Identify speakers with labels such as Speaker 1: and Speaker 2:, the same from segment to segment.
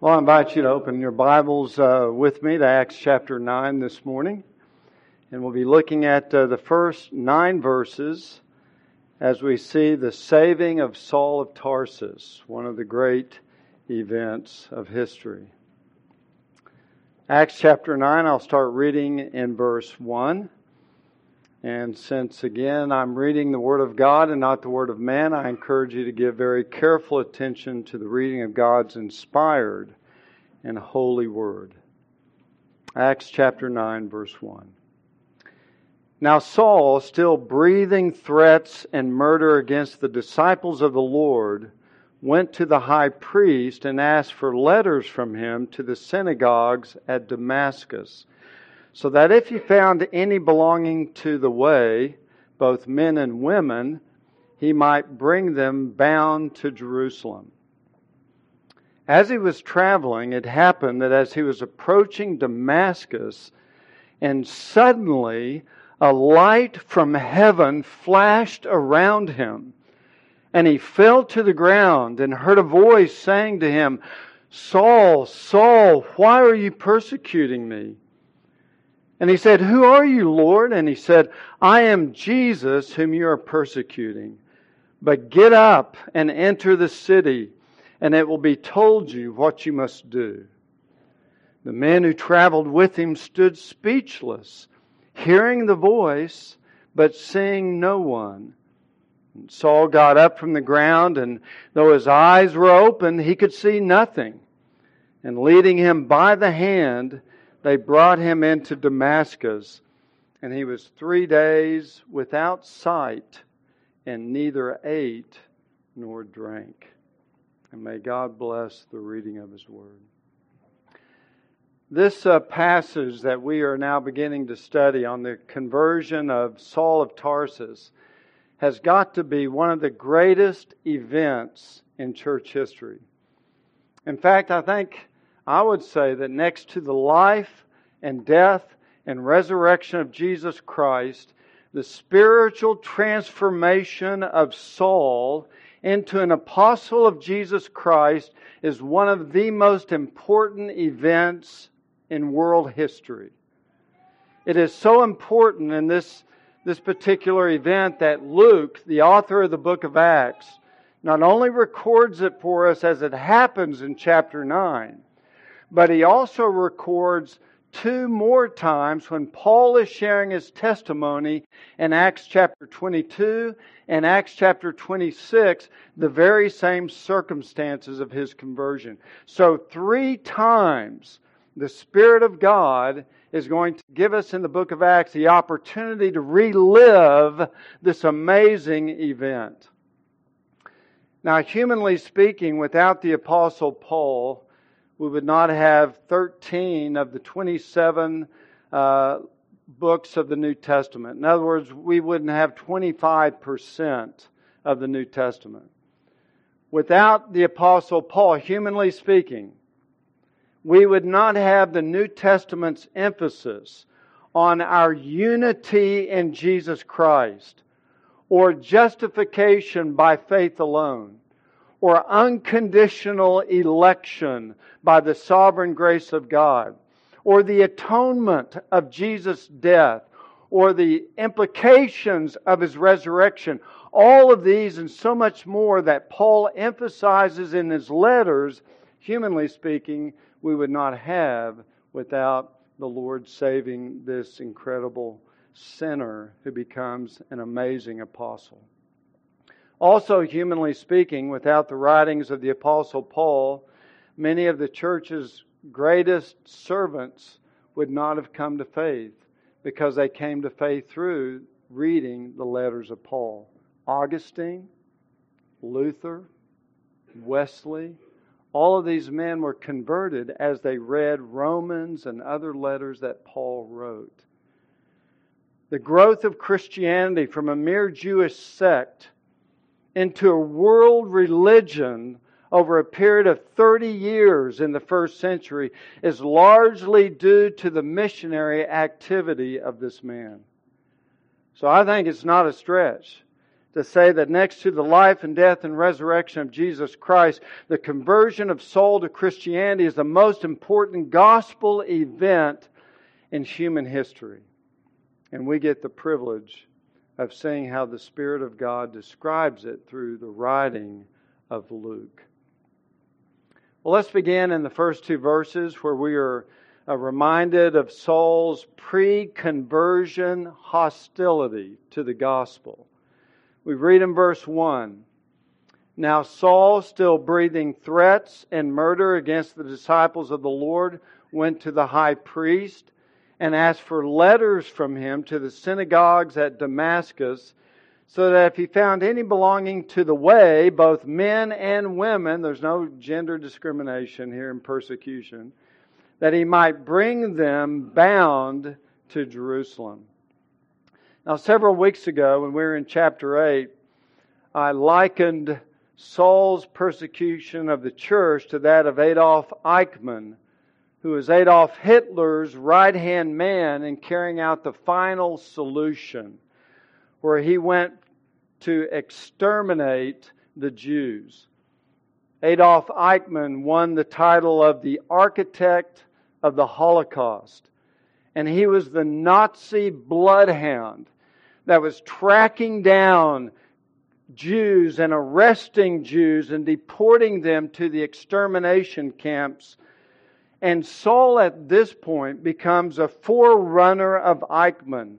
Speaker 1: Well, I invite you to open your Bibles uh, with me to Acts chapter 9 this morning. And we'll be looking at uh, the first nine verses as we see the saving of Saul of Tarsus, one of the great events of history. Acts chapter 9, I'll start reading in verse 1. And since again I'm reading the Word of God and not the Word of man, I encourage you to give very careful attention to the reading of God's inspired and holy Word. Acts chapter 9, verse 1. Now Saul, still breathing threats and murder against the disciples of the Lord, went to the high priest and asked for letters from him to the synagogues at Damascus so that if he found any belonging to the way, both men and women, he might bring them bound to Jerusalem. As he was traveling, it happened that as he was approaching Damascus, and suddenly a light from heaven flashed around him, and he fell to the ground and heard a voice saying to him, Saul, Saul, why are you persecuting me? And he said, Who are you, Lord? And he said, I am Jesus whom you are persecuting. But get up and enter the city, and it will be told you what you must do. The men who traveled with him stood speechless, hearing the voice, but seeing no one. Saul got up from the ground, and though his eyes were open, he could see nothing. And leading him by the hand, they brought him into Damascus, and he was three days without sight and neither ate nor drank. And may God bless the reading of his word. This uh, passage that we are now beginning to study on the conversion of Saul of Tarsus has got to be one of the greatest events in church history. In fact, I think I would say that next to the life and death and resurrection of Jesus Christ, the spiritual transformation of Saul into an apostle of Jesus Christ is one of the most important events in world history. It is so important in this, this particular event that Luke, the author of the book of Acts, not only records it for us as it happens in chapter 9, but he also records two more times when Paul is sharing his testimony in Acts chapter 22 and Acts chapter 26, the very same circumstances of his conversion. So, three times the Spirit of God is going to give us in the book of Acts the opportunity to relive this amazing event. Now, humanly speaking, without the Apostle Paul, we would not have 13 of the 27 uh, books of the New Testament. In other words, we wouldn't have 25% of the New Testament. Without the Apostle Paul, humanly speaking, we would not have the New Testament's emphasis on our unity in Jesus Christ or justification by faith alone or unconditional election by the sovereign grace of God, or the atonement of Jesus' death, or the implications of his resurrection. All of these and so much more that Paul emphasizes in his letters, humanly speaking, we would not have without the Lord saving this incredible sinner who becomes an amazing apostle. Also, humanly speaking, without the writings of the Apostle Paul, many of the church's greatest servants would not have come to faith because they came to faith through reading the letters of Paul. Augustine, Luther, Wesley, all of these men were converted as they read Romans and other letters that Paul wrote. The growth of Christianity from a mere Jewish sect into a world religion over a period of 30 years in the first century is largely due to the missionary activity of this man. So I think it's not a stretch to say that next to the life and death and resurrection of Jesus Christ, the conversion of Saul to Christianity is the most important gospel event in human history. And we get the privilege of seeing how the Spirit of God describes it through the writing of Luke. Well, let's begin in the first two verses where we are uh, reminded of Saul's pre conversion hostility to the gospel. We read in verse 1 Now Saul, still breathing threats and murder against the disciples of the Lord, went to the high priest and asked for letters from him to the synagogues at Damascus, so that if he found any belonging to the way, both men and women, there's no gender discrimination here in persecution, that he might bring them bound to Jerusalem. Now, several weeks ago, when we were in chapter 8, I likened Saul's persecution of the church to that of Adolf Eichmann who was Adolf Hitler's right hand man in carrying out the final solution, where he went to exterminate the Jews. Adolf Eichmann won the title of the architect of the Holocaust, and he was the Nazi bloodhound that was tracking down Jews and arresting Jews and deporting them to the extermination camps and Saul at this point becomes a forerunner of Eichmann.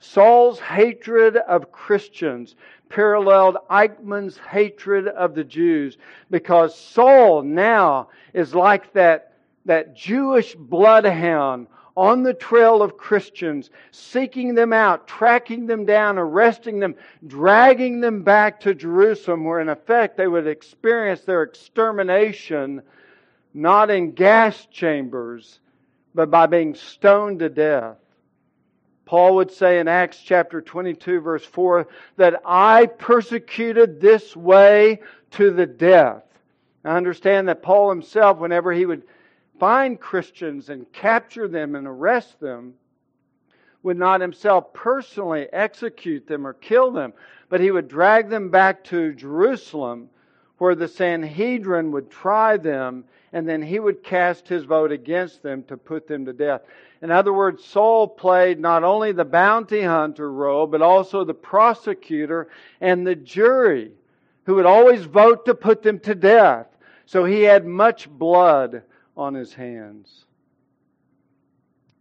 Speaker 1: Saul's hatred of Christians paralleled Eichmann's hatred of the Jews because Saul now is like that, that Jewish bloodhound on the trail of Christians, seeking them out, tracking them down, arresting them, dragging them back to Jerusalem, where in effect they would experience their extermination not in gas chambers, but by being stoned to death. Paul would say in Acts chapter 22, verse 4, that I persecuted this way to the death. I understand that Paul himself, whenever he would find Christians and capture them and arrest them, would not himself personally execute them or kill them, but he would drag them back to Jerusalem where the Sanhedrin would try them and then he would cast his vote against them to put them to death. In other words, Saul played not only the bounty hunter role, but also the prosecutor and the jury who would always vote to put them to death. So he had much blood on his hands.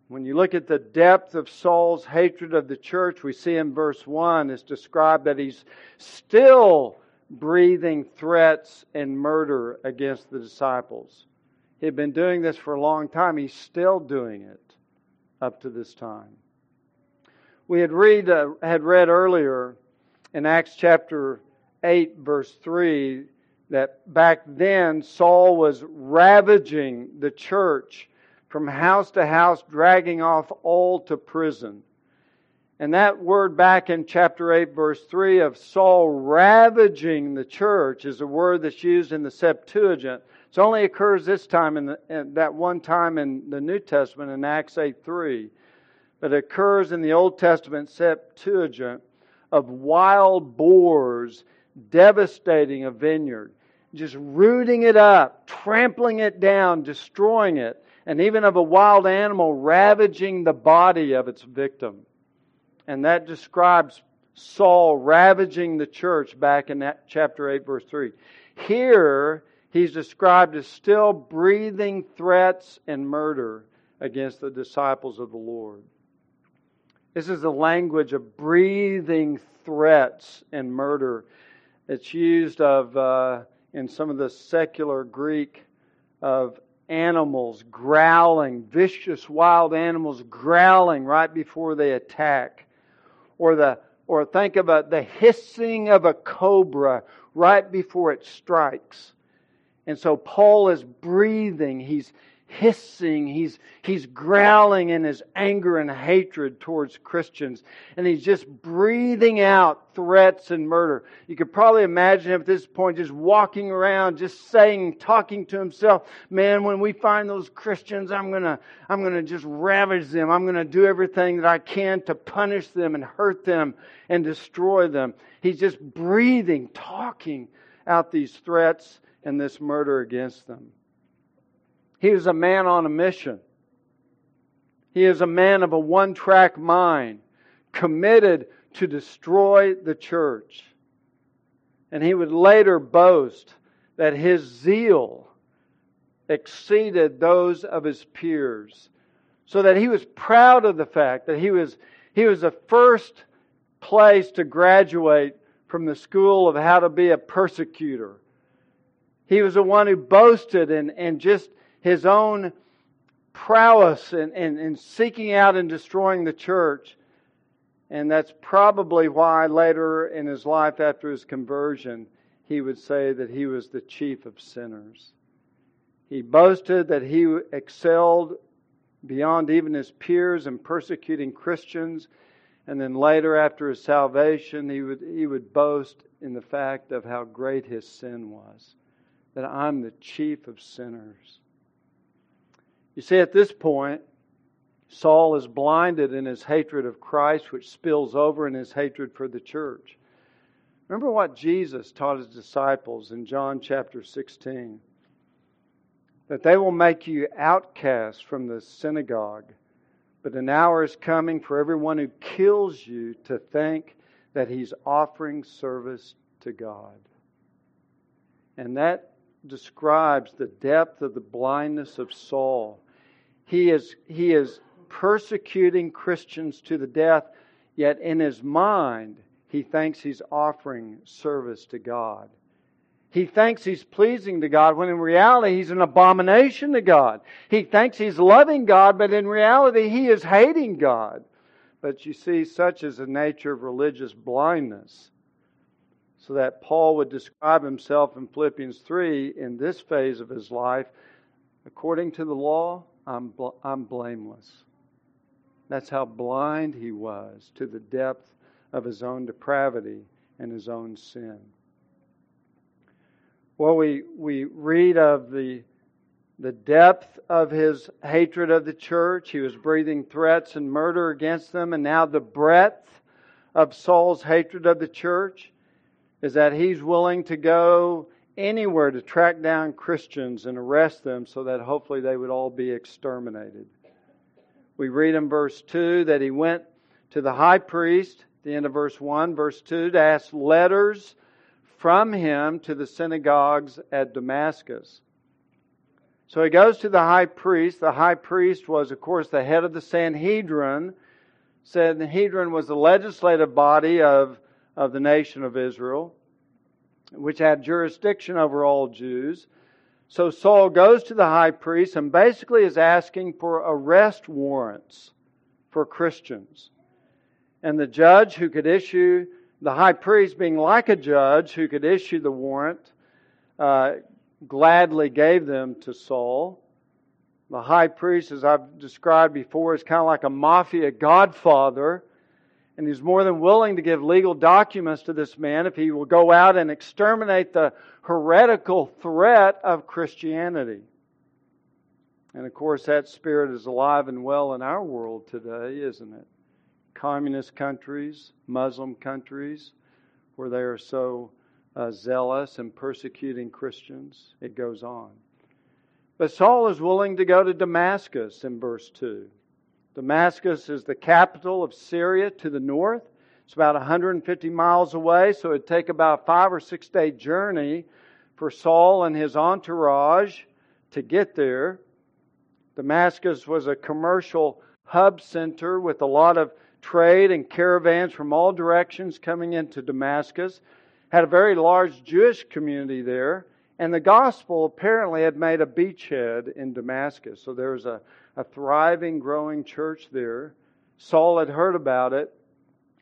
Speaker 1: When you look at the depth of Saul's hatred of the church, we see in verse 1 is described that he's still breathing threats and murder against the disciples. He had been doing this for a long time. He's still doing it up to this time. We had read uh, had read earlier in Acts chapter 8 verse 3 that back then Saul was ravaging the church from house to house dragging off all to prison. And that word back in chapter 8, verse 3 of Saul ravaging the church is a word that's used in the Septuagint. It only occurs this time in, the, in that one time in the New Testament in Acts 8 3. But it occurs in the Old Testament Septuagint of wild boars devastating a vineyard, just rooting it up, trampling it down, destroying it, and even of a wild animal ravaging the body of its victim. And that describes Saul ravaging the church back in that chapter 8, verse 3. Here, he's described as still breathing threats and murder against the disciples of the Lord. This is the language of breathing threats and murder. It's used of uh, in some of the secular Greek of animals growling, vicious wild animals growling right before they attack or the or think of a, the hissing of a cobra right before it strikes. And so Paul is breathing. He's, hissing, he's, he's growling in his anger and hatred towards Christians, and he's just breathing out threats and murder. You could probably imagine him at this point just walking around, just saying, talking to himself, man, when we find those Christians, I'm gonna, I'm gonna just ravage them. I'm gonna do everything that I can to punish them and hurt them and destroy them. He's just breathing, talking out these threats and this murder against them. He is a man on a mission. He is a man of a one track mind, committed to destroy the church. And he would later boast that his zeal exceeded those of his peers, so that he was proud of the fact that he was, he was the first place to graduate from the school of how to be a persecutor. He was the one who boasted and, and just his own prowess in, in, in seeking out and destroying the church. And that's probably why later in his life, after his conversion, he would say that he was the chief of sinners. He boasted that he excelled beyond even his peers in persecuting Christians. And then later, after his salvation, he would, he would boast in the fact of how great his sin was. That I'm the chief of sinners. You see, at this point, Saul is blinded in his hatred of Christ, which spills over in his hatred for the church. Remember what Jesus taught his disciples in John chapter 16 that they will make you outcasts from the synagogue, but an hour is coming for everyone who kills you to think that he's offering service to God. And that describes the depth of the blindness of Saul he is, he is persecuting Christians to the death, yet in his mind, he thinks he's offering service to God. He thinks he's pleasing to God when in reality he's an abomination to God. He thinks he's loving God, but in reality he is hating God. But you see, such is the nature of religious blindness. So that Paul would describe himself in Philippians 3 in this phase of his life according to the law, I'm, bl- I'm blameless. That's how blind he was to the depth of his own depravity and his own sin. Well, we, we read of the, the depth of his hatred of the church. He was breathing threats and murder against them, and now the breadth of Saul's hatred of the church is that he's willing to go anywhere to track down Christians and arrest them so that hopefully they would all be exterminated. We read in verse 2 that he went to the high priest, the end of verse 1, verse 2, to ask letters from him to the synagogues at Damascus. So he goes to the high priest. The high priest was, of course, the head of the Sanhedrin. Sanhedrin was the legislative body of, of the nation of Israel which had jurisdiction over all Jews. So Saul goes to the high priest and basically is asking for arrest warrants for Christians. And the judge who could issue, the high priest being like a judge who could issue the warrant, uh, gladly gave them to Saul. The high priest, as I've described before, is kind of like a mafia godfather and he's more than willing to give legal documents to this man if he will go out and exterminate the heretical threat of Christianity. And of course, that spirit is alive and well in our world today, isn't it? Communist countries, Muslim countries, where they are so uh, zealous and persecuting Christians. It goes on. But Saul is willing to go to Damascus in verse 2. Damascus is the capital of Syria to the north. It's about 150 miles away, so it'd take about a five or six day journey for Saul and his entourage to get there. Damascus was a commercial hub center with a lot of trade and caravans from all directions coming into Damascus. Had a very large Jewish community there, and the gospel apparently had made a beachhead in Damascus. So there was a a thriving, growing church there. Saul had heard about it,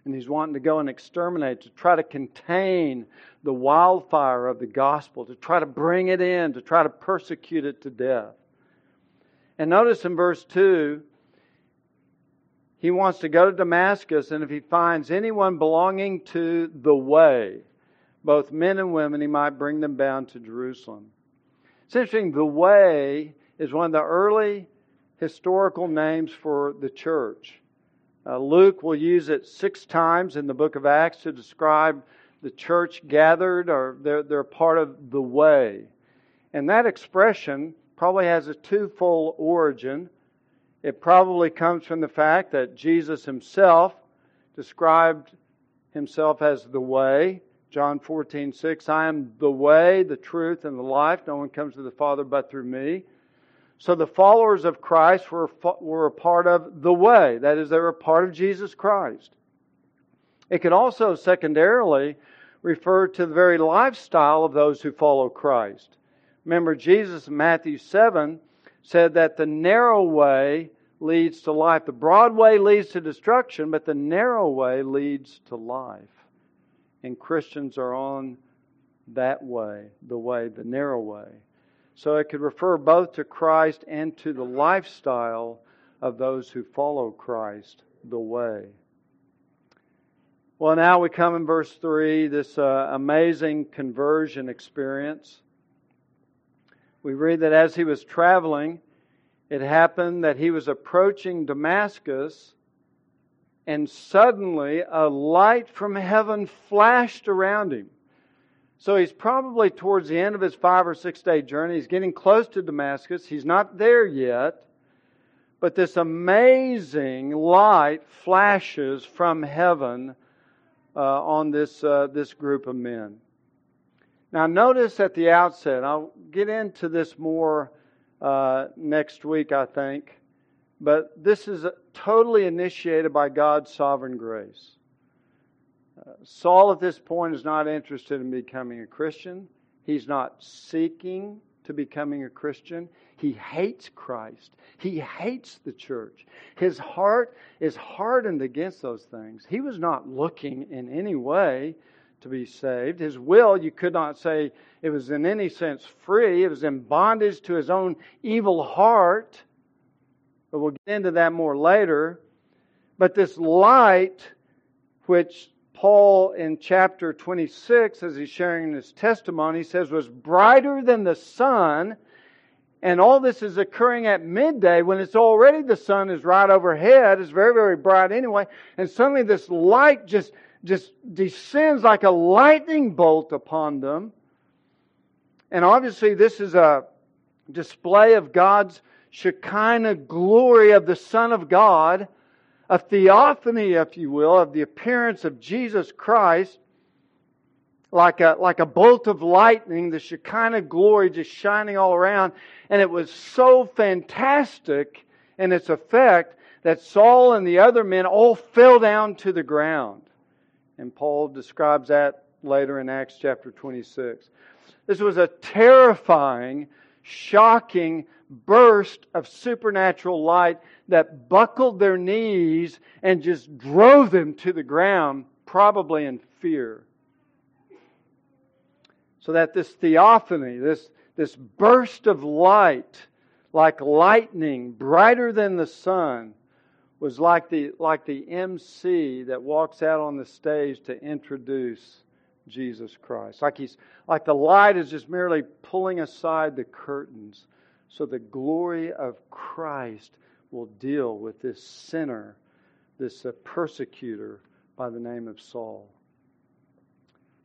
Speaker 1: and he's wanting to go and exterminate, to try to contain the wildfire of the gospel, to try to bring it in, to try to persecute it to death. And notice in verse 2, he wants to go to Damascus, and if he finds anyone belonging to the way, both men and women, he might bring them bound to Jerusalem. It's interesting, the way is one of the early historical names for the church. Uh, Luke will use it six times in the book of Acts to describe the church gathered or they're, they're part of the way. And that expression probably has a twofold origin. It probably comes from the fact that Jesus himself described himself as the way. John 14, 6, I am the way, the truth, and the life. No one comes to the Father but through me. So the followers of Christ were, were a part of the way. That is, they were a part of Jesus Christ. It can also secondarily refer to the very lifestyle of those who follow Christ. Remember, Jesus in Matthew 7 said that the narrow way leads to life. The broad way leads to destruction, but the narrow way leads to life. And Christians are on that way, the way, the narrow way. So it could refer both to Christ and to the lifestyle of those who follow Christ, the way. Well, now we come in verse 3, this uh, amazing conversion experience. We read that as he was traveling, it happened that he was approaching Damascus, and suddenly a light from heaven flashed around him. So he's probably towards the end of his five or six day journey. He's getting close to Damascus. He's not there yet. But this amazing light flashes from heaven uh, on this, uh, this group of men. Now, notice at the outset, I'll get into this more uh, next week, I think. But this is totally initiated by God's sovereign grace. Saul at this point is not interested in becoming a Christian. He's not seeking to becoming a Christian. He hates Christ. He hates the church. His heart is hardened against those things. He was not looking in any way to be saved. His will, you could not say it was in any sense free. It was in bondage to his own evil heart. But we'll get into that more later. But this light, which Paul in chapter 26, as he's sharing his testimony, says was brighter than the sun. And all this is occurring at midday when it's already the sun is right overhead. It's very, very bright anyway. And suddenly this light just just descends like a lightning bolt upon them. And obviously, this is a display of God's Shekinah glory of the Son of God, a theophany, if you will, of the appearance of Jesus Christ, like a, like a bolt of lightning, the Shekinah glory just shining all around. And it was so fantastic in its effect that Saul and the other men all fell down to the ground. And Paul describes that later in Acts chapter 26. This was a terrifying, shocking burst of supernatural light that buckled their knees and just drove them to the ground, probably in fear. So that this theophany, this, this burst of light, like lightning, brighter than the sun, was like the, like the MC that walks out on the stage to introduce Jesus Christ. Like, he's, like the light is just merely pulling aside the curtains so the glory of Christ will deal with this sinner, this uh, persecutor by the name of Saul.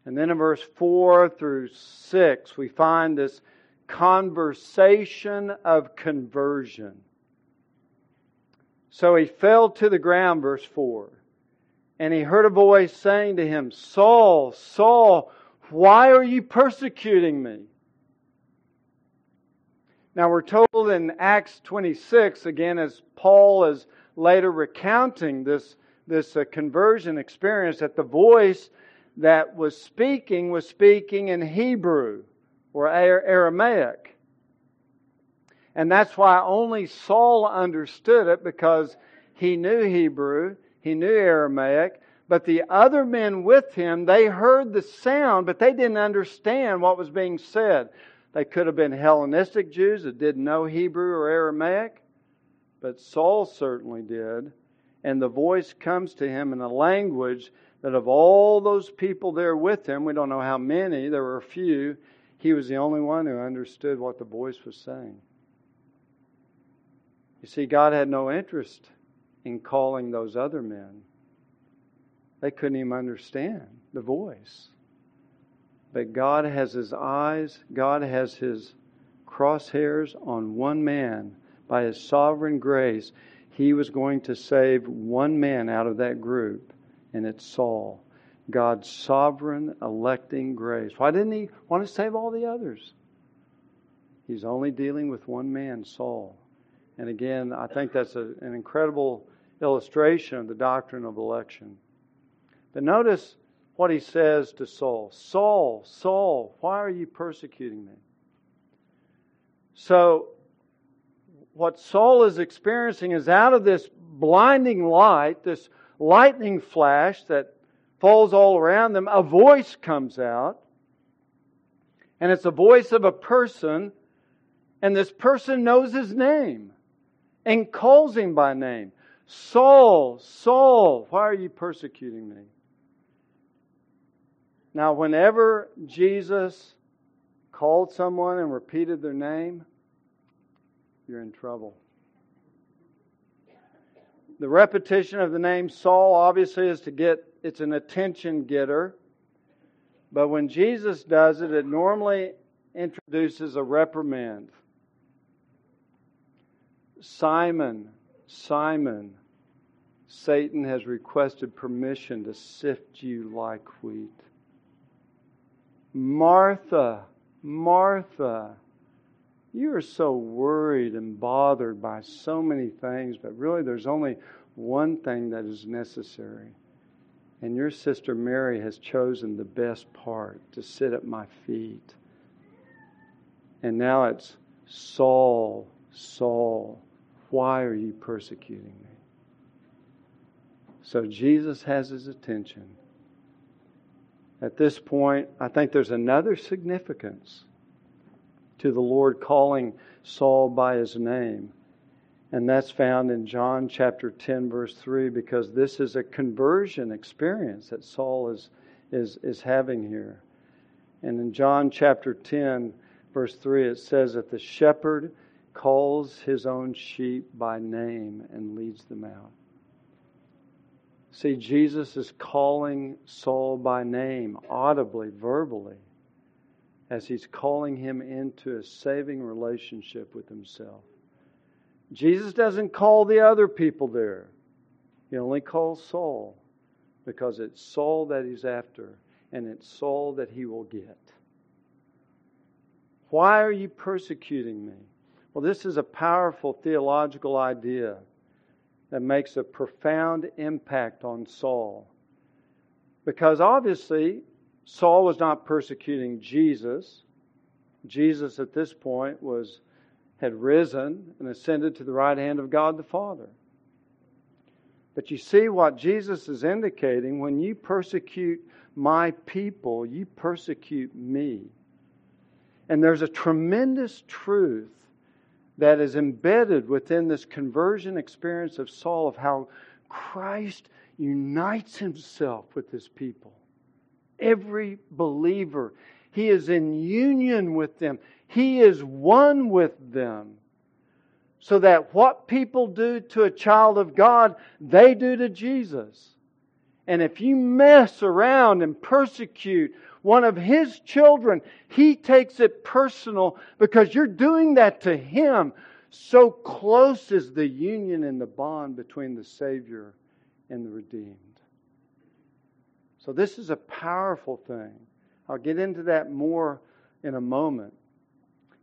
Speaker 1: And then in verse 4 through 6, we find this conversation of conversion. So he fell to the ground, verse 4. And he heard a voice saying to him, Saul, Saul, why are you persecuting me? Now we're told in Acts 26, again, as Paul is later recounting this, this uh, conversion experience, that the voice that was speaking was speaking in Hebrew or Aramaic. And that's why only Saul understood it because he knew Hebrew, he knew Aramaic, but the other men with him, they heard the sound, but they didn't understand what was being said. They could have been Hellenistic Jews that didn't know Hebrew or Aramaic, but Saul certainly did. And the voice comes to him in a language that of all those people there with him, we don't know how many, there were a few, he was the only one who understood what the voice was saying. You see, God had no interest in calling those other men. They couldn't even understand the voice. But God has his eyes, God has his crosshairs on one man by his sovereign grace. He was going to save one man out of that group, and it's Saul. God's sovereign electing grace. Why didn't he want to save all the others? He's only dealing with one man, Saul. And again, I think that's a, an incredible illustration of the doctrine of election. But notice what he says to Saul Saul, Saul, why are you persecuting me? So, what Saul is experiencing is out of this blinding light, this lightning flash that falls all around them, a voice comes out. And it's a voice of a person, and this person knows his name and calls him by name Saul, Saul, why are you persecuting me? Now, whenever Jesus called someone and repeated their name, you're in trouble. The repetition of the name Saul obviously is to get, it's an attention getter. But when Jesus does it, it normally introduces a reprimand. Simon, Simon, Satan has requested permission to sift you like wheat. Martha, Martha, you are so worried and bothered by so many things, but really there's only one thing that is necessary. And your sister Mary has chosen the best part to sit at my feet. And now it's Saul, Saul, why are you persecuting me? So Jesus has his attention. At this point, I think there's another significance to the Lord calling Saul by his name. And that's found in John chapter 10, verse 3, because this is a conversion experience that Saul is, is, is having here. And in John chapter 10, verse 3, it says that the shepherd calls his own sheep by name and leads them out. See, Jesus is calling Saul by name, audibly, verbally, as he's calling him into a saving relationship with himself. Jesus doesn't call the other people there, he only calls Saul because it's Saul that he's after, and it's Saul that he will get. Why are you persecuting me? Well, this is a powerful theological idea that makes a profound impact on Saul. Because obviously, Saul was not persecuting Jesus. Jesus at this point was had risen and ascended to the right hand of God the Father. But you see what Jesus is indicating when you persecute my people, you persecute me. And there's a tremendous truth that is embedded within this conversion experience of Saul of how Christ unites himself with his people. Every believer, he is in union with them, he is one with them. So that what people do to a child of God, they do to Jesus. And if you mess around and persecute one of His children, He takes it personal because you're doing that to Him. So close is the union and the bond between the Savior and the redeemed. So, this is a powerful thing. I'll get into that more in a moment.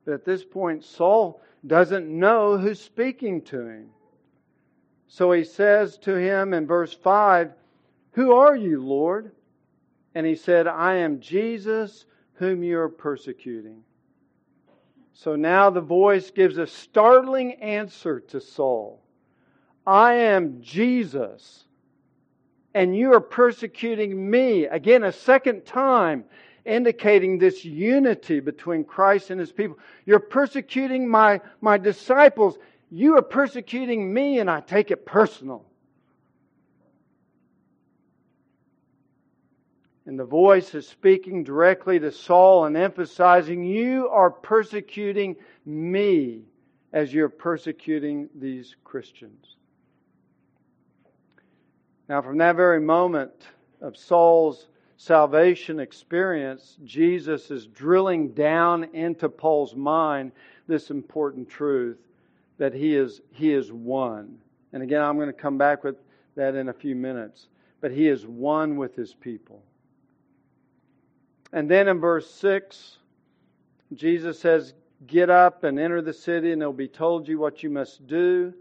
Speaker 1: But at this point, Saul doesn't know who's speaking to him. So he says to him in verse 5, Who are you, Lord? And he said, I am Jesus whom you are persecuting. So now the voice gives a startling answer to Saul I am Jesus, and you are persecuting me. Again, a second time. indicating this unity between Christ and his people. You're persecuting my, my disciples. You are persecuting me, and I take it personal. And the voice is speaking directly to Saul and emphasizing, You are persecuting me as you're persecuting these Christians. Now, from that very moment of Saul's salvation experience, Jesus is drilling down into Paul's mind this important truth that he is, he is one. And again, I'm going to come back with that in a few minutes. But he is one with his people. And then in verse 6, Jesus says, Get up and enter the city, and it'll be told you what you must do.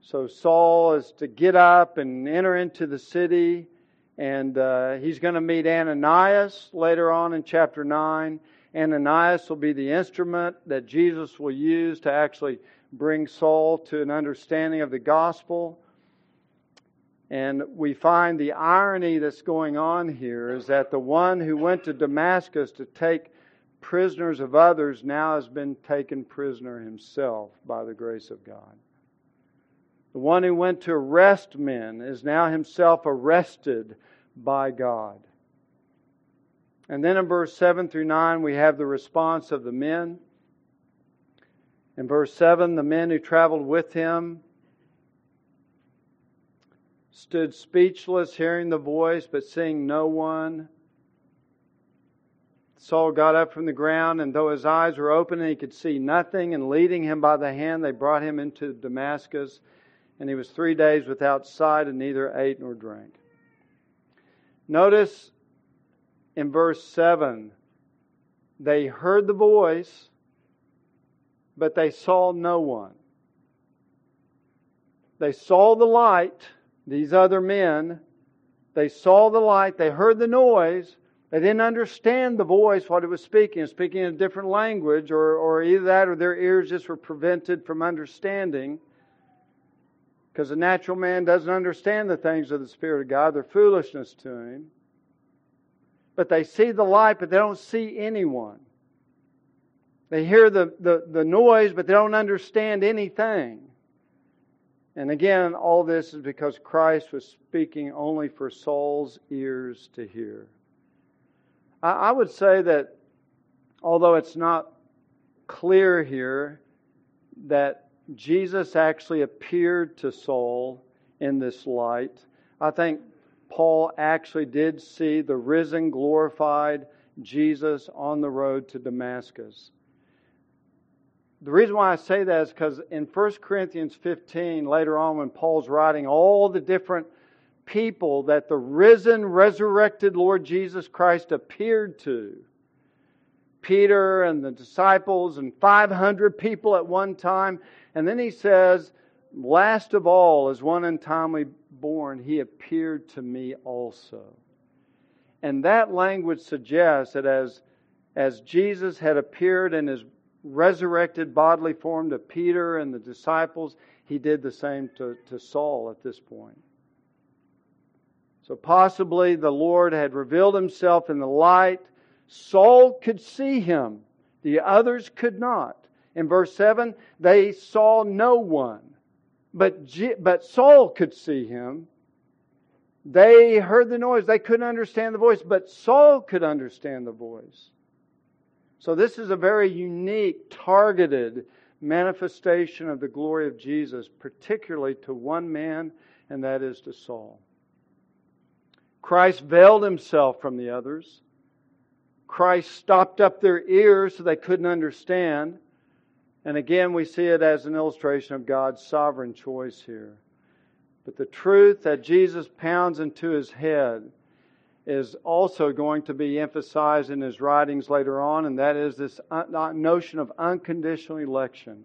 Speaker 1: So Saul is to get up and enter into the city, and uh, he's going to meet Ananias later on in chapter 9. Ananias will be the instrument that Jesus will use to actually bring Saul to an understanding of the gospel. And we find the irony that's going on here is that the one who went to Damascus to take prisoners of others now has been taken prisoner himself by the grace of God. The one who went to arrest men is now himself arrested by God. And then in verse 7 through 9, we have the response of the men. In verse 7, the men who traveled with him stood speechless, hearing the voice, but seeing no one. Saul got up from the ground, and though his eyes were open and he could see nothing, and leading him by the hand, they brought him into Damascus. And he was three days without sight, and neither ate nor drank. Notice in verse 7 they heard the voice, but they saw no one. They saw the light these other men, they saw the light, they heard the noise, they didn't understand the voice, what it was speaking, speaking in a different language, or, or either that or their ears just were prevented from understanding. Because the natural man doesn't understand the things of the Spirit of God, they're foolishness to him. But they see the light, but they don't see anyone. They hear the, the, the noise, but they don't understand anything. And again, all this is because Christ was speaking only for Saul's ears to hear. I would say that although it's not clear here that Jesus actually appeared to Saul in this light, I think Paul actually did see the risen, glorified Jesus on the road to Damascus. The reason why I say that is because in 1 Corinthians 15, later on, when Paul's writing all the different people that the risen, resurrected Lord Jesus Christ appeared to Peter and the disciples and 500 people at one time. And then he says, Last of all, as one untimely born, he appeared to me also. And that language suggests that as, as Jesus had appeared in his resurrected bodily form to Peter and the disciples, he did the same to, to Saul at this point. So possibly the Lord had revealed himself in the light. Saul could see him, the others could not. In verse 7, they saw no one, but, but Saul could see him. They heard the noise, they couldn't understand the voice, but Saul could understand the voice. So, this is a very unique, targeted manifestation of the glory of Jesus, particularly to one man, and that is to Saul. Christ veiled himself from the others. Christ stopped up their ears so they couldn't understand. And again, we see it as an illustration of God's sovereign choice here. But the truth that Jesus pounds into his head is also going to be emphasized in his writings later on, and that is this notion of unconditional election.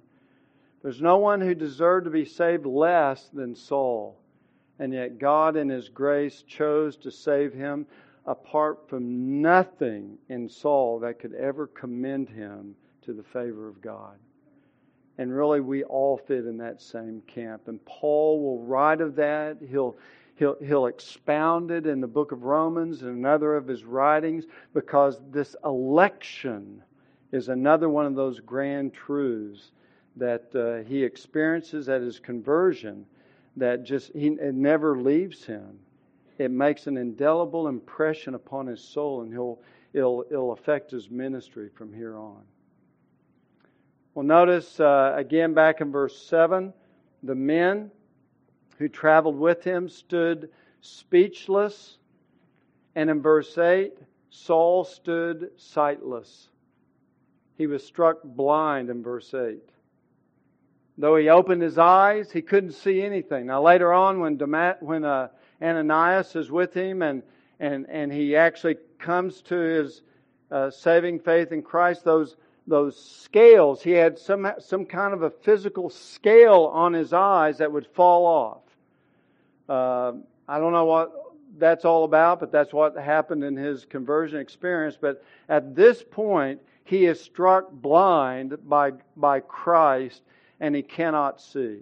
Speaker 1: There's no one who deserved to be saved less than Saul, and yet God, in his grace, chose to save him apart from nothing in Saul that could ever commend him to the favor of God. And really, we all fit in that same camp. And Paul will write of that. He'll He'll, he'll expound it in the book of Romans and another of his writings because this election is another one of those grand truths that uh, he experiences at his conversion that just he, it never leaves him. It makes an indelible impression upon his soul, and he'll it'll, it'll affect his ministry from here on. Well, notice uh, again back in verse 7 the men who traveled with him stood speechless. And in verse 8, Saul stood sightless. He was struck blind in verse 8. Though he opened his eyes, he couldn't see anything. Now, later on, when, Damat, when uh, Ananias is with him and, and, and he actually comes to his uh, saving faith in Christ, those, those scales, he had some, some kind of a physical scale on his eyes that would fall off. Uh, I don't know what that's all about, but that's what happened in his conversion experience. But at this point, he is struck blind by, by Christ and he cannot see.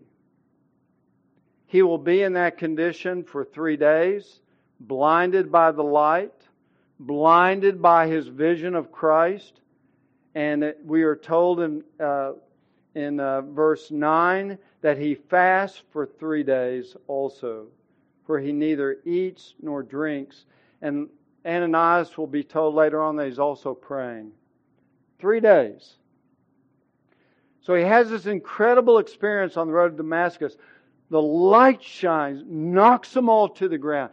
Speaker 1: He will be in that condition for three days, blinded by the light, blinded by his vision of Christ. And we are told in, uh, in uh, verse 9 that he fasts for three days also, for he neither eats nor drinks. And Ananias will be told later on that he's also praying. Three days. So he has this incredible experience on the road to Damascus. The light shines, knocks them all to the ground.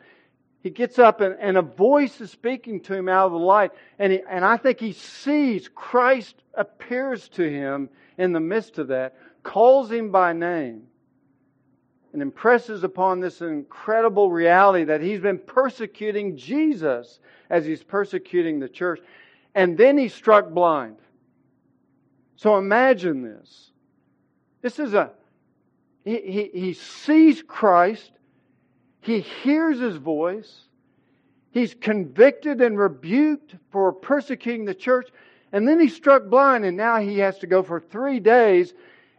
Speaker 1: He gets up and, and a voice is speaking to him out of the light. And, he, and I think he sees Christ appears to him in the midst of that, calls him by name, and impresses upon this incredible reality that he's been persecuting Jesus as he's persecuting the church. And then he's struck blind. So imagine this. This is a, he, he, he sees Christ, he hears his voice, he's convicted and rebuked for persecuting the church, and then he's struck blind, and now he has to go for three days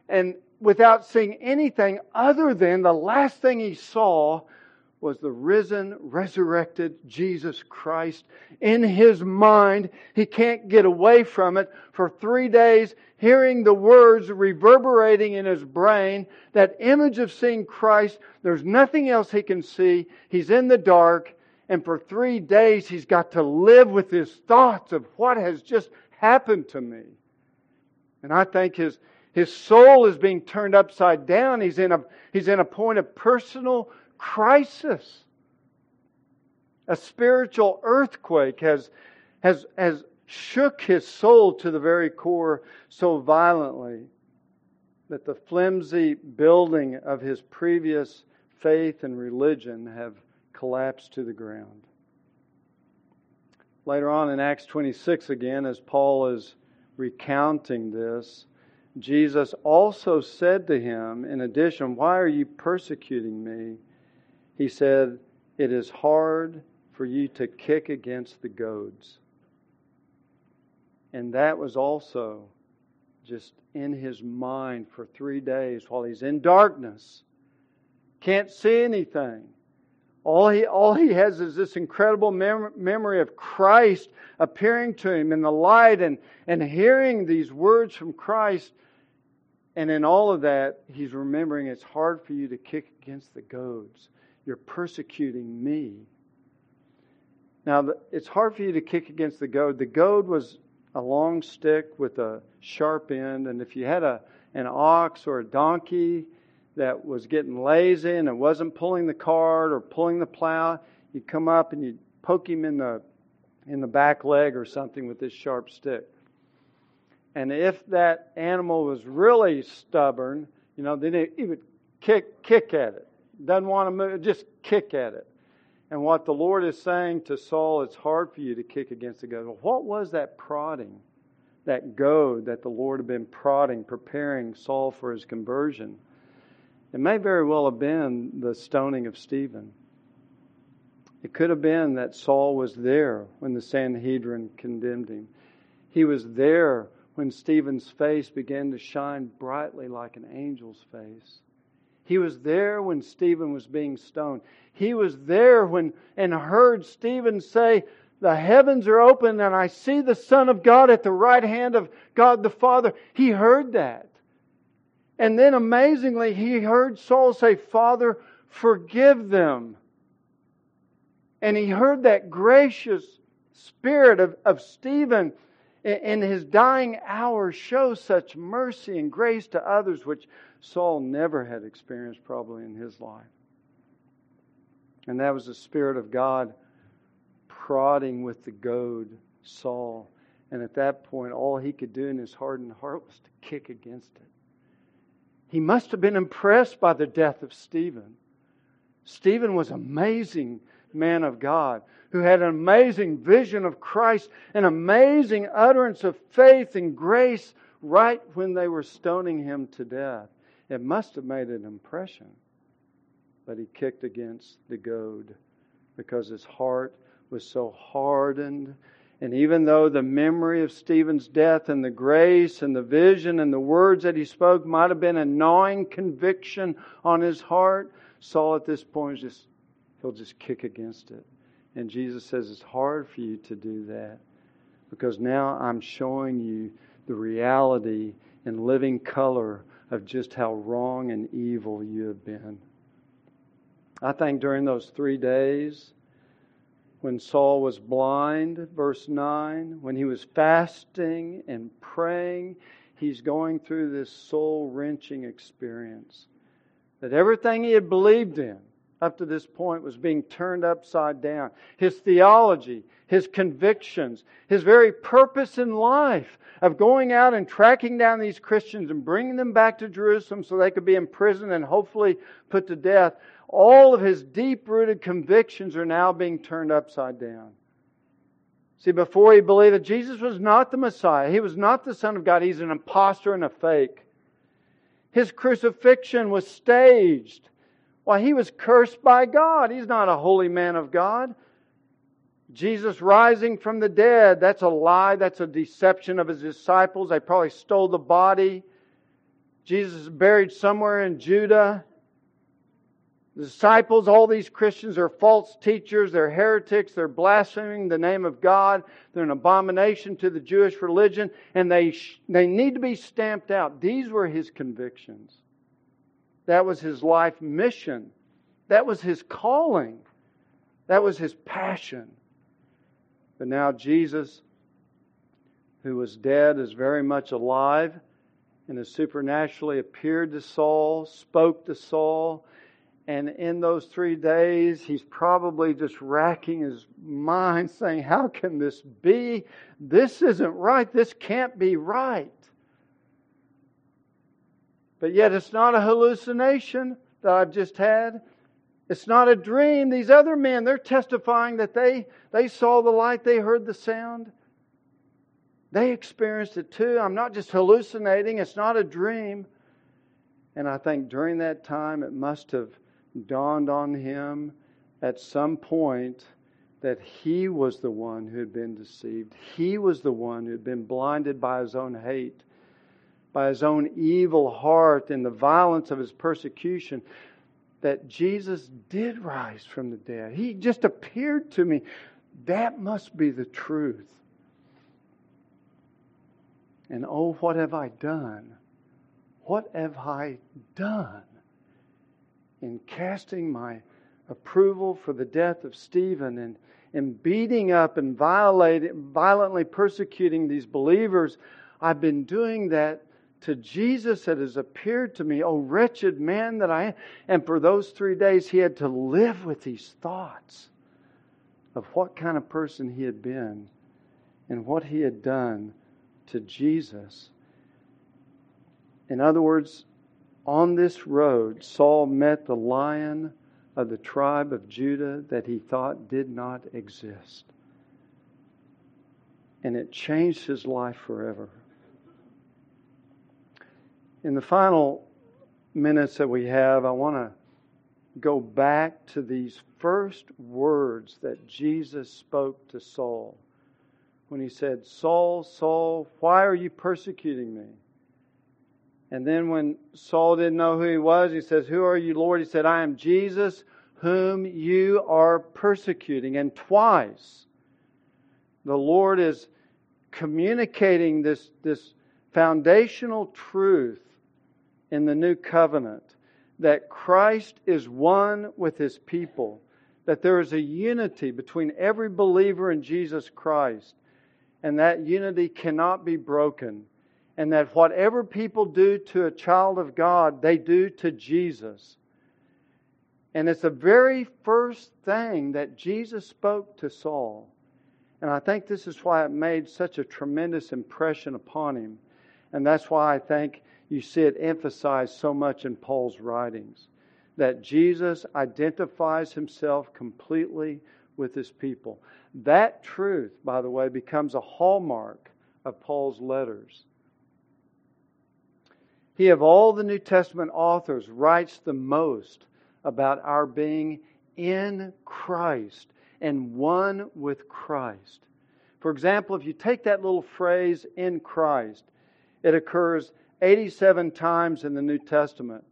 Speaker 1: and without seeing anything other than the last thing he saw was the risen, resurrected Jesus Christ in his mind. He can't get away from it. For three days, hearing the words reverberating in his brain, that image of seeing Christ, there's nothing else he can see. He's in the dark. And for three days, he's got to live with his thoughts of what has just happened to me. And I think his, his soul is being turned upside down. He's in a, he's in a point of personal crisis. A spiritual earthquake has, has, has shook his soul to the very core so violently that the flimsy building of his previous faith and religion have collapsed to the ground. Later on in Acts 26, again, as Paul is recounting this, Jesus also said to him, in addition, Why are you persecuting me? He said, It is hard for you to kick against the goads. And that was also just in his mind for three days while he's in darkness. Can't see anything. All he, all he has is this incredible mem- memory of Christ appearing to him in the light and, and hearing these words from Christ. And in all of that, he's remembering it's hard for you to kick against the goads. You're persecuting me. Now, it's hard for you to kick against the goad. The goad was a long stick with a sharp end, and if you had a, an ox or a donkey that was getting lazy and it wasn't pulling the cart or pulling the plow, you'd come up and you'd poke him in the in the back leg or something with this sharp stick. And if that animal was really stubborn, you know, then he would kick kick at it doesn't want to move, just kick at it. And what the Lord is saying to Saul, it's hard for you to kick against the goad. Well, what was that prodding, that goad that the Lord had been prodding, preparing Saul for his conversion? It may very well have been the stoning of Stephen. It could have been that Saul was there when the Sanhedrin condemned him. He was there when Stephen's face began to shine brightly like an angel's face. He was there when Stephen was being stoned. He was there when and heard Stephen say, The heavens are open and I see the Son of God at the right hand of God the Father. He heard that. And then amazingly, he heard Saul say, Father, forgive them. And he heard that gracious spirit of, of Stephen in his dying hour show such mercy and grace to others, which Saul never had experienced probably in his life. And that was the Spirit of God prodding with the goad Saul. And at that point, all he could do in his hardened heart was to kick against it. He must have been impressed by the death of Stephen. Stephen was an amazing man of God who had an amazing vision of Christ, an amazing utterance of faith and grace right when they were stoning him to death. It must have made an impression. But he kicked against the goad because his heart was so hardened. And even though the memory of Stephen's death and the grace and the vision and the words that he spoke might have been a gnawing conviction on his heart, Saul at this point is just he'll just kick against it. And Jesus says it's hard for you to do that because now I'm showing you the reality in living color of just how wrong and evil you have been. I think during those three days, when Saul was blind, verse 9, when he was fasting and praying, he's going through this soul wrenching experience. That everything he had believed in, up to this point was being turned upside down. His theology, his convictions, his very purpose in life of going out and tracking down these Christians and bringing them back to Jerusalem so they could be imprisoned and hopefully put to death. All of his deep rooted convictions are now being turned upside down. See, before he believed that Jesus was not the Messiah, he was not the Son of God, he's an impostor and a fake. His crucifixion was staged. Why, he was cursed by God. He's not a holy man of God. Jesus rising from the dead, that's a lie. That's a deception of his disciples. They probably stole the body. Jesus is buried somewhere in Judah. The disciples, all these Christians are false teachers, they're heretics, they're blaspheming the name of God, they're an abomination to the Jewish religion, and they, they need to be stamped out. These were his convictions. That was his life mission. That was his calling. That was his passion. But now Jesus, who was dead, is very much alive and has supernaturally appeared to Saul, spoke to Saul. And in those three days, he's probably just racking his mind, saying, How can this be? This isn't right. This can't be right. But yet it's not a hallucination that I've just had. It's not a dream. These other men, they're testifying that they, they saw the light, they heard the sound. They experienced it too. I'm not just hallucinating, it's not a dream. And I think during that time, it must have dawned on him at some point that he was the one who had been deceived. He was the one who had been blinded by his own hate by his own evil heart and the violence of his persecution that Jesus did rise from the dead. He just appeared to me. That must be the truth. And oh, what have I done? What have I done in casting my approval for the death of Stephen and, and beating up and violating, violently persecuting these believers? I've been doing that to Jesus that has appeared to me, oh wretched man that I am. And for those three days, he had to live with these thoughts of what kind of person he had been and what he had done to Jesus. In other words, on this road, Saul met the lion of the tribe of Judah that he thought did not exist. And it changed his life forever. In the final minutes that we have, I want to go back to these first words that Jesus spoke to Saul when he said, Saul, Saul, why are you persecuting me? And then when Saul didn't know who he was, he says, Who are you, Lord? He said, I am Jesus whom you are persecuting. And twice the Lord is communicating this, this foundational truth in the new covenant that Christ is one with his people, that there is a unity between every believer in Jesus Christ, and that unity cannot be broken, and that whatever people do to a child of God, they do to Jesus. And it's the very first thing that Jesus spoke to Saul. And I think this is why it made such a tremendous impression upon him. And that's why I think you see it emphasized so much in Paul's writings that Jesus identifies himself completely with his people. That truth, by the way, becomes a hallmark of Paul's letters. He, of all the New Testament authors, writes the most about our being in Christ and one with Christ. For example, if you take that little phrase, in Christ, it occurs 87 times in the New Testament.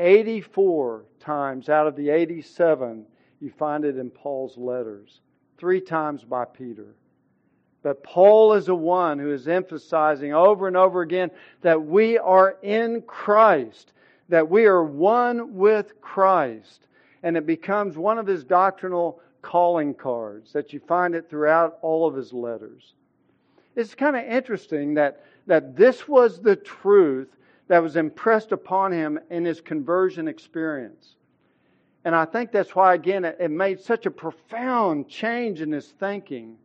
Speaker 1: 84 times out of the 87, you find it in Paul's letters, three times by Peter. But Paul is the one who is emphasizing over and over again that we are in Christ that we are one with Christ. And it becomes one of his doctrinal calling cards that you find it throughout all of his letters. It's kind of interesting that, that this was the truth that was impressed upon him in his conversion experience. And I think that's why, again, it made such a profound change in his thinking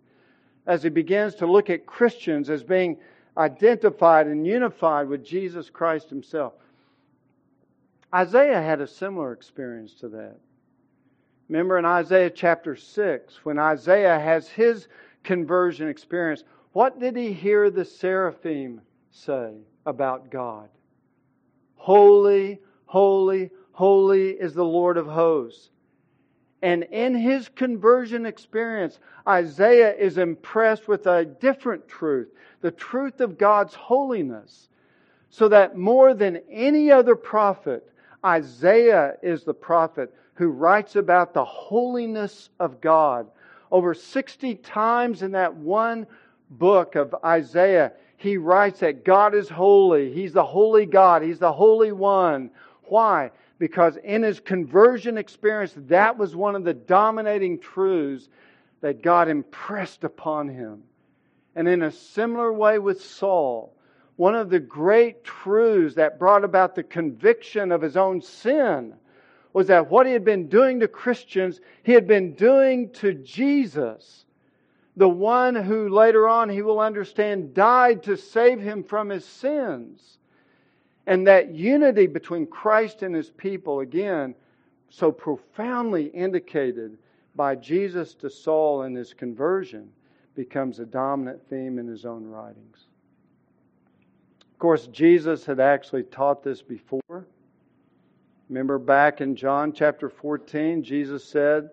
Speaker 1: as he begins to look at Christians as being identified and unified with Jesus Christ himself. Isaiah had a similar experience to that. Remember in Isaiah chapter 6, when Isaiah has his conversion experience, what did he hear the seraphim say about God? Holy, holy, holy is the Lord of hosts. And in his conversion experience, Isaiah is impressed with a different truth the truth of God's holiness. So that more than any other prophet, Isaiah is the prophet who writes about the holiness of God. Over 60 times in that one book of Isaiah, he writes that God is holy. He's the holy God. He's the Holy One. Why? Because in his conversion experience, that was one of the dominating truths that God impressed upon him. And in a similar way with Saul, one of the great truths that brought about the conviction of his own sin was that what he had been doing to Christians, he had been doing to Jesus, the one who later on he will understand died to save him from his sins. And that unity between Christ and his people, again, so profoundly indicated by Jesus to Saul in his conversion, becomes a dominant theme in his own writings Of course, Jesus had actually taught this before. Remember back in John chapter 14, Jesus said,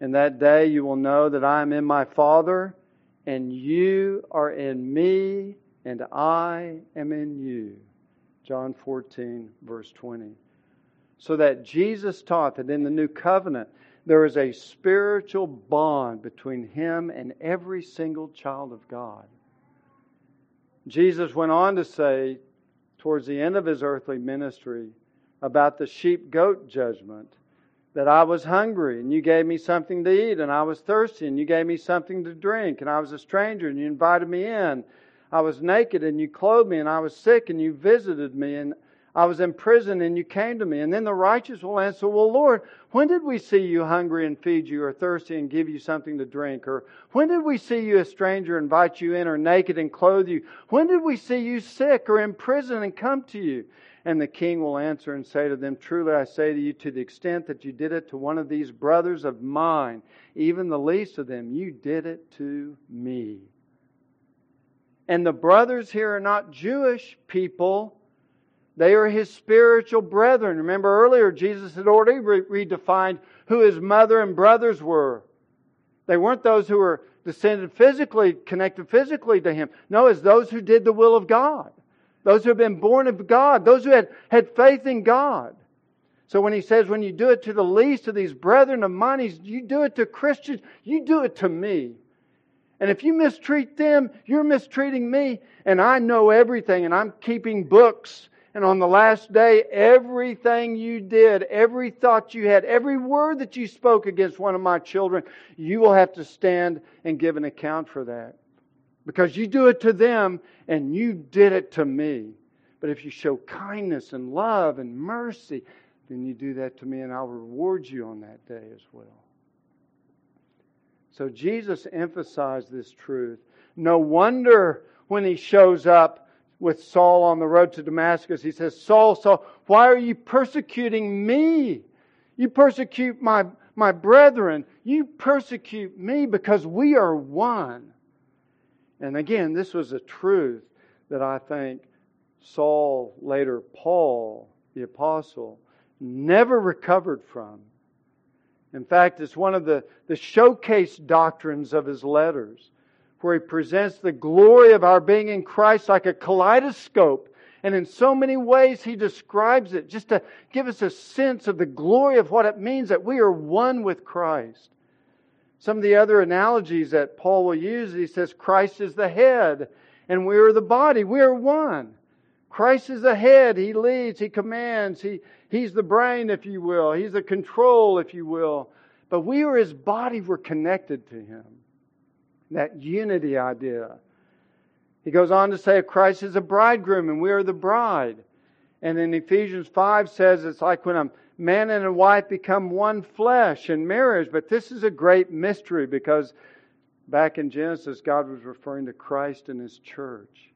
Speaker 1: In that day you will know that I am in my Father, and you are in me, and I am in you. John 14, verse 20. So that Jesus taught that in the new covenant, there is a spiritual bond between him and every single child of God. Jesus went on to say, towards the end of his earthly ministry, about the sheep goat judgment that I was hungry and you gave me something to eat, and I was thirsty and you gave me something to drink, and I was a stranger and you invited me in. I was naked and you clothed me, and I was sick and you visited me, and I was in prison and you came to me. And then the righteous will answer, Well, Lord, when did we see you hungry and feed you, or thirsty and give you something to drink? Or when did we see you a stranger, invite you in, or naked and clothe you? When did we see you sick or in prison and come to you? And the king will answer and say to them, Truly I say to you, to the extent that you did it to one of these brothers of mine, even the least of them, you did it to me. And the brothers here are not Jewish people they are his spiritual brethren. Remember earlier, Jesus had already re- redefined who his mother and brothers were. They weren't those who were descended physically, connected physically to him. No, it's those who did the will of God. those who have been born of God, those who had, had faith in God. So when he says, when you do it to the least of these brethren of mine, you do it to Christians, you do it to me. And if you mistreat them, you're mistreating me. And I know everything, and I'm keeping books. And on the last day, everything you did, every thought you had, every word that you spoke against one of my children, you will have to stand and give an account for that. Because you do it to them, and you did it to me. But if you show kindness and love and mercy, then you do that to me, and I'll reward you on that day as well. So Jesus emphasized this truth. No wonder when he shows up with Saul on the road to Damascus, he says, Saul, Saul, why are you persecuting me? You persecute my, my brethren. You persecute me because we are one. And again, this was a truth that I think Saul, later Paul, the apostle, never recovered from. In fact, it's one of the, the showcase doctrines of his letters, where he presents the glory of our being in Christ like a kaleidoscope. And in so many ways, he describes it just to give us a sense of the glory of what it means that we are one with Christ. Some of the other analogies that Paul will use, he says, Christ is the head, and we are the body. We are one. Christ is the head. He leads, He commands, He, He's the brain, if you will. He's the control, if you will. But we are his body, we're connected to him. That unity idea. He goes on to say Christ is a bridegroom and we are the bride. And in Ephesians 5 says it's like when a man and a wife become one flesh in marriage. But this is a great mystery because back in Genesis, God was referring to Christ and his church.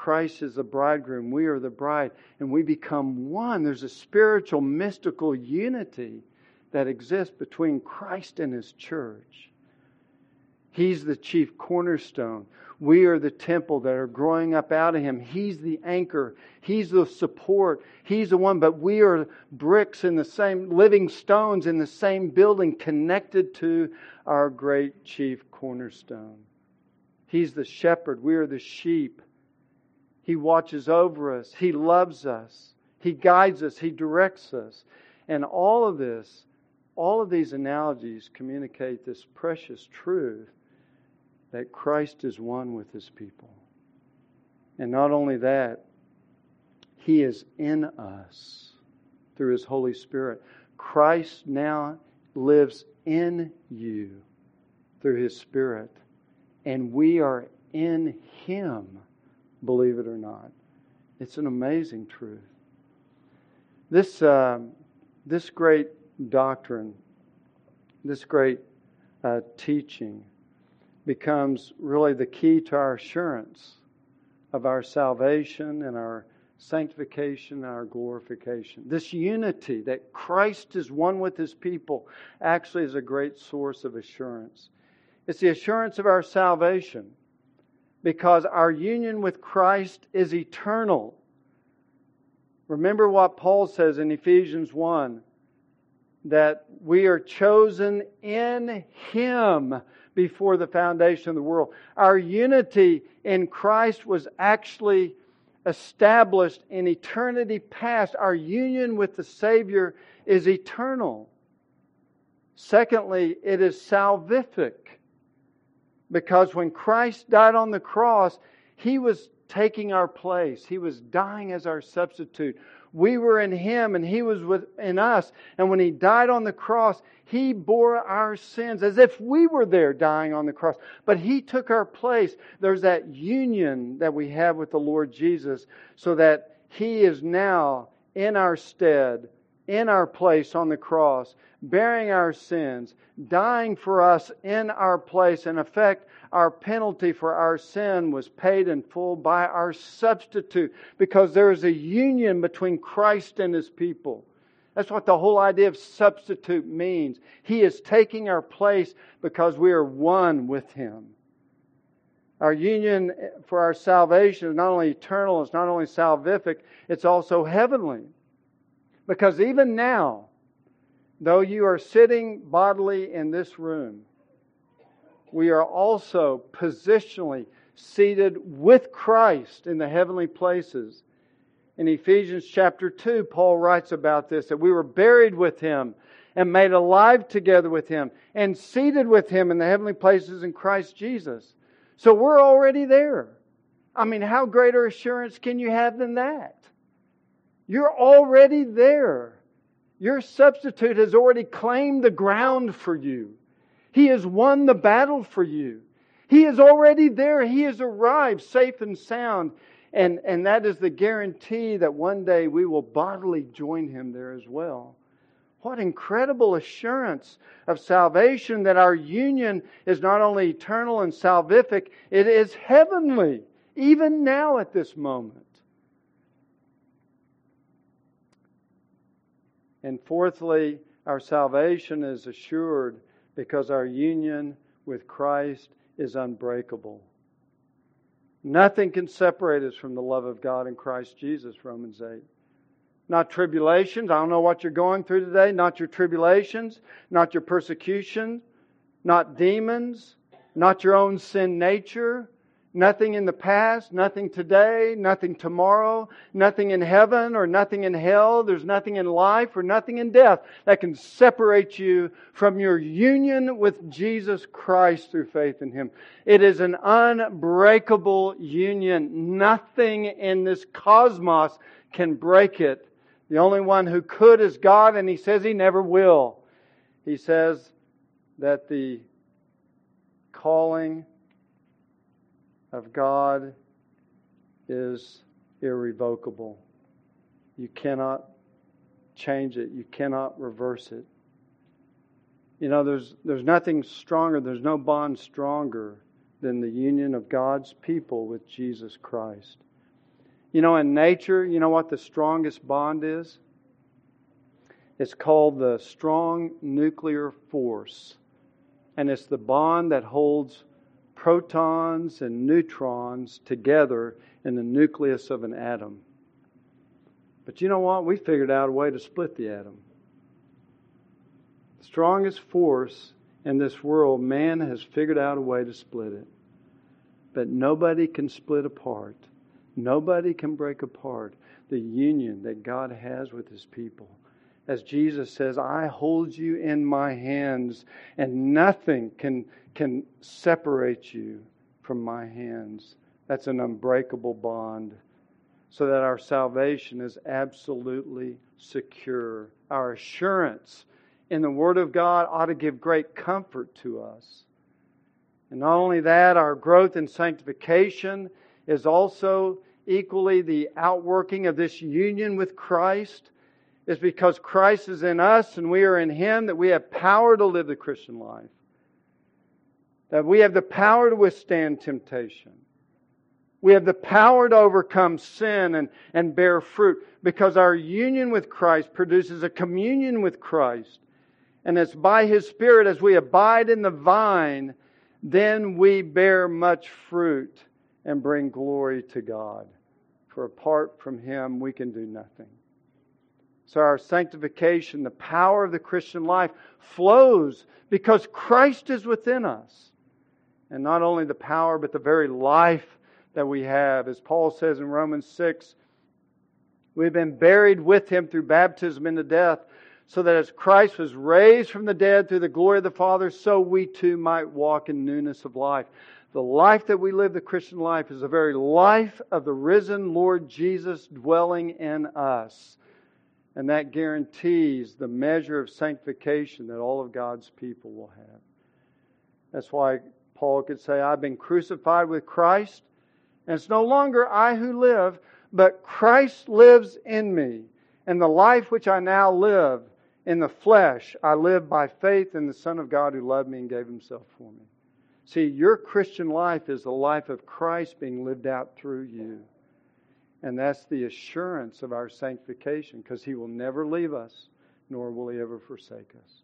Speaker 1: Christ is the bridegroom, we are the bride, and we become one. There's a spiritual, mystical unity that exists between Christ and His church. He's the chief cornerstone. We are the temple that are growing up out of Him. He's the anchor. He's the support. He's the one, but we are bricks in the same, living stones in the same building connected to our great chief cornerstone. He's the shepherd. We are the sheep. He watches over us. He loves us. He guides us. He directs us. And all of this, all of these analogies communicate this precious truth that Christ is one with his people. And not only that, he is in us through his Holy Spirit. Christ now lives in you through his Spirit, and we are in him believe it or not. It's an amazing truth. This, uh, this great doctrine, this great uh, teaching, becomes really the key to our assurance of our salvation and our sanctification and our glorification. This unity that Christ is one with his people actually is a great source of assurance. It's the assurance of our salvation because our union with Christ is eternal. Remember what Paul says in Ephesians 1 that we are chosen in Him before the foundation of the world. Our unity in Christ was actually established in eternity past. Our union with the Savior is eternal. Secondly, it is salvific because when Christ died on the cross, He was taking our place. He was dying as our substitute. We were in Him and He was in us. And when He died on the cross, He bore our sins as if we were there dying on the cross. But He took our place. There's that union that we have with the Lord Jesus so that He is now in our stead, in our place on the cross, bearing our sins, dying for us in our place. In effect, our penalty for our sin was paid in full by our substitute because there is a union between Christ and his people. That's what the whole idea of substitute means. He is taking our place because we are one with him. Our union for our salvation is not only eternal, it's not only salvific, it's also heavenly. Because even now, though you are sitting bodily in this room, we are also positionally seated with Christ in the heavenly places. In Ephesians chapter 2, Paul writes about this that we were buried with him and made alive together with him and seated with him in the heavenly places in Christ Jesus. So we're already there. I mean, how greater assurance can you have than that? You're already there. Your substitute has already claimed the ground for you. He has won the battle for you. He is already there. He has arrived safe and sound. And, and that is the guarantee that one day we will bodily join him there as well. What incredible assurance of salvation that our union is not only eternal and salvific, it is heavenly, even now at this moment. And fourthly, our salvation is assured because our union with Christ is unbreakable. Nothing can separate us from the love of God in Christ Jesus, Romans 8. Not tribulations. I don't know what you're going through today. Not your tribulations, not your persecution, not demons, not your own sin nature, Nothing in the past, nothing today, nothing tomorrow, nothing in heaven or nothing in hell. There's nothing in life or nothing in death that can separate you from your union with Jesus Christ through faith in Him. It is an unbreakable union. Nothing in this cosmos can break it. The only one who could is God, and He says He never will. He says that the calling of God is irrevocable. You cannot change it, you cannot reverse it. You know, there's, there's nothing stronger, there's no bond stronger than the union of God's people with Jesus Christ. You know, in nature, you know what the strongest bond is? It's called the strong nuclear force. And it's the bond that holds protons and neutrons together in the nucleus of an atom. But you know what? We figured out a way to split the atom. The strongest force in this world, man has figured out a way to split it. But nobody can split apart. Nobody can break apart the union that God has with his people. As Jesus says, I hold you in my hands, and nothing can can separate you from my hands. That's an unbreakable bond. So that our salvation is absolutely secure. Our assurance in the Word of God ought to give great comfort to us. And not only that, our growth in sanctification is also equally the outworking of this union with Christ. Is because Christ is in us and we are in Him that we have power to live the Christian life that we have the power to withstand temptation. We have the power to overcome sin and, and bear fruit because our union with Christ produces a communion with Christ. And it's by His Spirit, as we abide in the vine, then we bear much fruit and bring glory to God. For apart from Him, we can do nothing. So, our sanctification, the power of the Christian life, flows because Christ is within us and not only the power, but the very life that we have. As Paul says in Romans 6, we've been buried with him through baptism into death, so that as Christ was raised from the dead through the glory of the Father, so we too might walk in newness of life. The life that we live, the Christian life, is the very life of the risen Lord Jesus dwelling in us. And that guarantees the measure of sanctification that all of God's people will have. That's why Paul could say, I've been crucified with Christ, and it's no longer I who live, but Christ lives in me. And the life which I now live in the flesh, I live by faith in the Son of God who loved me and gave himself for me. See, your Christian life is the life of Christ being lived out through you. And that's the assurance of our sanctification because he will never leave us, nor will he ever forsake us.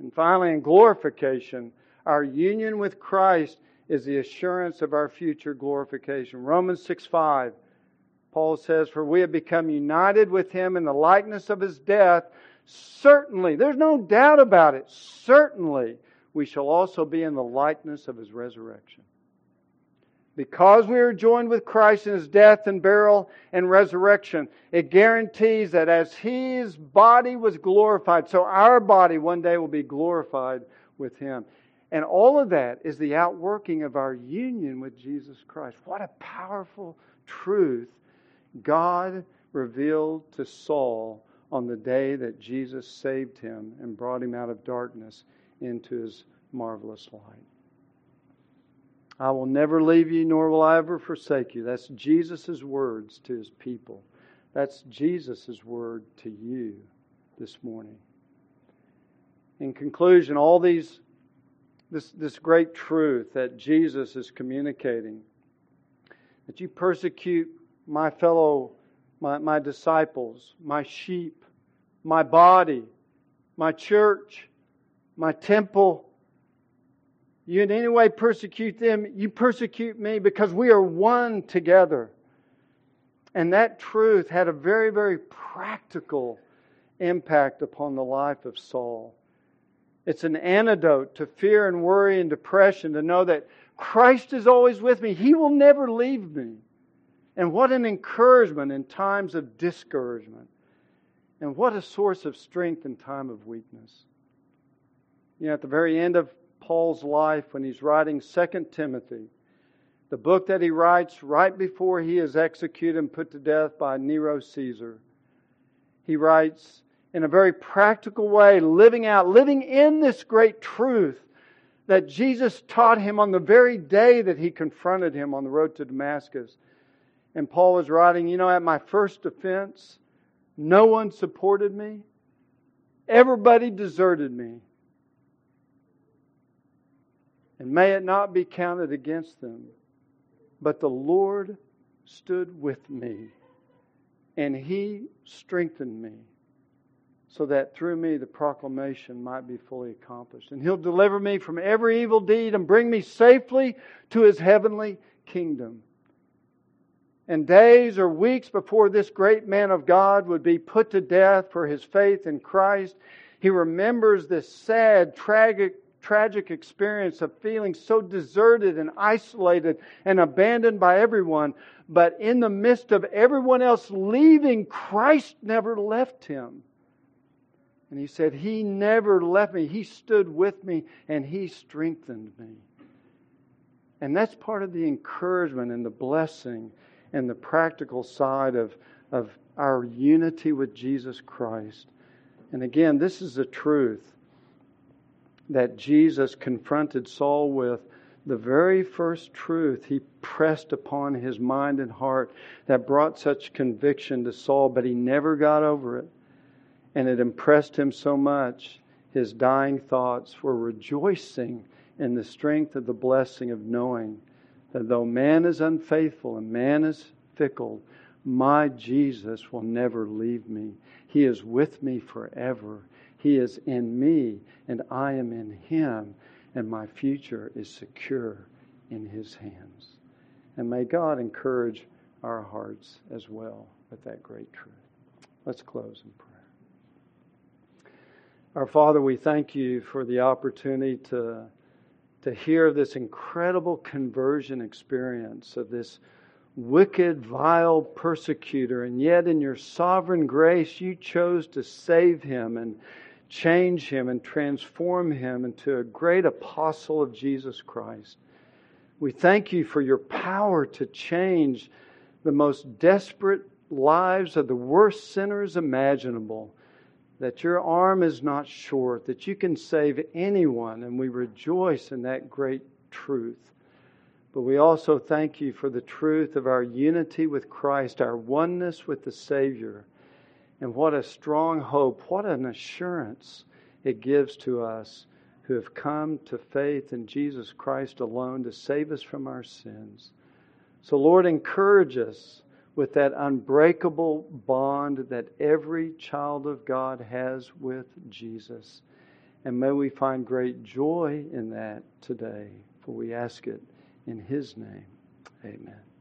Speaker 1: And finally, in glorification, our union with Christ is the assurance of our future glorification. Romans 6 5, Paul says, For we have become united with him in the likeness of his death. Certainly, there's no doubt about it, certainly we shall also be in the likeness of his resurrection. Because we are joined with Christ in his death and burial and resurrection, it guarantees that as his body was glorified, so our body one day will be glorified with him. And all of that is the outworking of our union with Jesus Christ. What a powerful truth God revealed to Saul on the day that Jesus saved him and brought him out of darkness into his marvelous light. I will never leave you, nor will I ever forsake you. That's Jesus' words to his people. That's Jesus' word to you this morning. In conclusion, all these this, this great truth that Jesus is communicating that you persecute my fellow, my, my disciples, my sheep, my body, my church, my temple, you in any way persecute them, you persecute me because we are one together. And that truth had a very, very practical impact upon the life of Saul. It's an antidote to fear and worry and depression to know that Christ is always with me. He will never leave me. And what an encouragement in times of discouragement. And what a source of strength in time of weakness. You know, at the very end of Paul's life when he's writing 2 Timothy, the book that he writes right before he is executed and put to death by Nero Caesar. He writes in a very practical way, living out, living in this great truth that Jesus taught him on the very day that he confronted him on the road to Damascus. And Paul was writing, You know, at my first offense, no one supported me, everybody deserted me and may it not be counted against them. But the Lord stood with me, and he strengthened me, so that through me the proclamation might be fully accomplished. And he'll deliver me from every evil deed and bring me safely to his heavenly kingdom. And days or weeks before this great man of God would be put to death for his faith in Christ, he remembers this sad, tragic tragic experience of feeling so deserted and isolated and abandoned by everyone. But in the midst of everyone else leaving, Christ never left him. And he said, He never left me. He stood with me and He strengthened me. And that's part of the encouragement and the blessing and the practical side of, of our unity with Jesus Christ. And again, this is the truth that Jesus confronted Saul with, the very first truth he pressed upon his mind and heart that brought such conviction to Saul, but he never got over it. And it impressed him so much, his dying thoughts were rejoicing in the strength of the blessing of knowing that though man is unfaithful and man is fickle, my Jesus will never leave me. He is with me forever. He is in me, and I am in Him, and my future is secure in His hands. And may God encourage our hearts as well with that great truth. Let's close in prayer. Our Father, we thank you for the opportunity to, to hear this incredible conversion experience of this wicked, vile persecutor, and yet in your sovereign grace, you chose to save him and change him and transform him into a great apostle of Jesus Christ. We thank you for your power to change the most desperate lives of the worst sinners imaginable. That your arm is not short, that you can save anyone, and we rejoice in that great truth. But we also thank you for the truth of our unity with Christ, our oneness with the Savior and what a strong hope, what an assurance it gives to us who have come to faith in Jesus Christ alone to save us from our sins. So, Lord, encourage us with that unbreakable bond that every child of God has with Jesus. And may we find great joy in that today, for we ask it in His name. Amen.